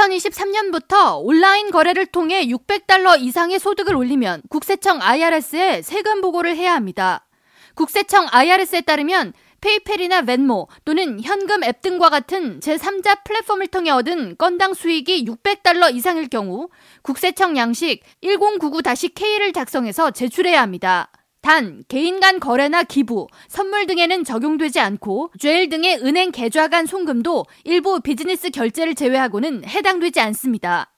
2023년부터 온라인 거래를 통해 600달러 이상의 소득을 올리면 국세청 IRS에 세금 보고를 해야 합니다. 국세청 IRS에 따르면 페이펠이나 벤모 또는 현금 앱 등과 같은 제3자 플랫폼을 통해 얻은 건당 수익이 600달러 이상일 경우 국세청 양식 1099-K를 작성해서 제출해야 합니다. 단 개인 간 거래나 기부, 선물 등에는 적용되지 않고 죄일 등의 은행 계좌 간 송금도 일부 비즈니스 결제를 제외하고는 해당되지 않습니다.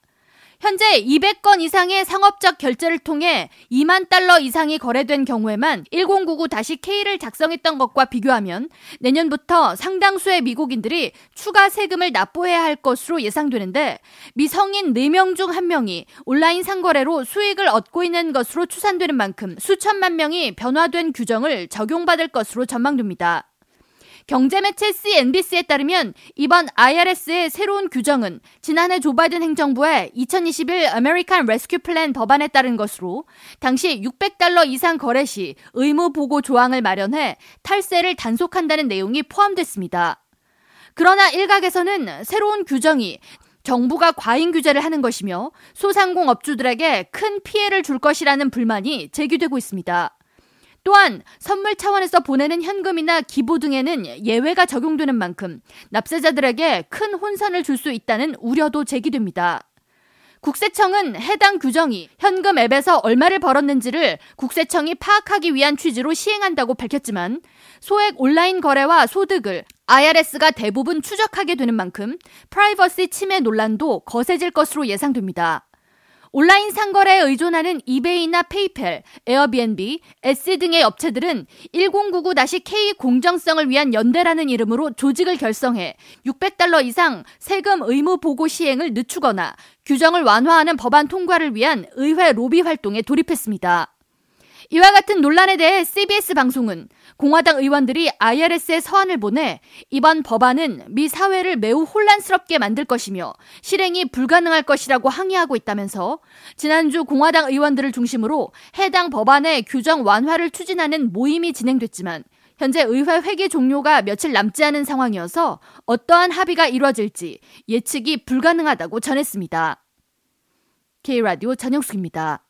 현재 200건 이상의 상업적 결제를 통해 2만 달러 이상이 거래된 경우에만 1099-K를 작성했던 것과 비교하면 내년부터 상당수의 미국인들이 추가 세금을 납부해야 할 것으로 예상되는데 미성인 4명 중 1명이 온라인 상거래로 수익을 얻고 있는 것으로 추산되는 만큼 수천만 명이 변화된 규정을 적용받을 것으로 전망됩니다. 경제매체 CNBC에 따르면 이번 IRS의 새로운 규정은 지난해 조 바이든 행정부의 2021 American Rescue Plan 법안에 따른 것으로 당시 600달러 이상 거래 시 의무 보고 조항을 마련해 탈세를 단속한다는 내용이 포함됐습니다. 그러나 일각에서는 새로운 규정이 정부가 과잉 규제를 하는 것이며 소상공 업주들에게 큰 피해를 줄 것이라는 불만이 제기되고 있습니다. 또한 선물 차원에서 보내는 현금이나 기부 등에는 예외가 적용되는 만큼 납세자들에게 큰 혼선을 줄 수 있다는 우려도 제기됩니다. 국세청은 해당 규정이 현금 앱에서 얼마를 벌었는지를 국세청이 파악하기 위한 취지로 시행한다고 밝혔지만 소액 온라인 거래와 소득을 IRS가 대부분 추적하게 되는 만큼 프라이버시 침해 논란도 거세질 것으로 예상됩니다. 온라인 상거래에 의존하는 이베이나 페이팔, 에어비앤비, Etsy 등의 업체들은 1099-K 공정성을 위한 연대라는 이름으로 조직을 결성해 600달러 이상 세금 의무 보고 시행을 늦추거나 규정을 완화하는 법안 통과를 위한 의회 로비 활동에 돌입했습니다. 이와 같은 논란에 대해 CBS 방송은 공화당 의원들이 IRS에 서한을 보내 이번 법안은 미 사회를 매우 혼란스럽게 만들 것이며 실행이 불가능할 것이라고 항의하고 있다면서 지난주 공화당 의원들을 중심으로 해당 법안의 규정 완화를 추진하는 모임이 진행됐지만 현재 의회 회기 종료가 며칠 남지 않은 상황이어서 어떠한 합의가 이루어질지 예측이 불가능하다고 전했습니다. K라디오 전영숙입니다.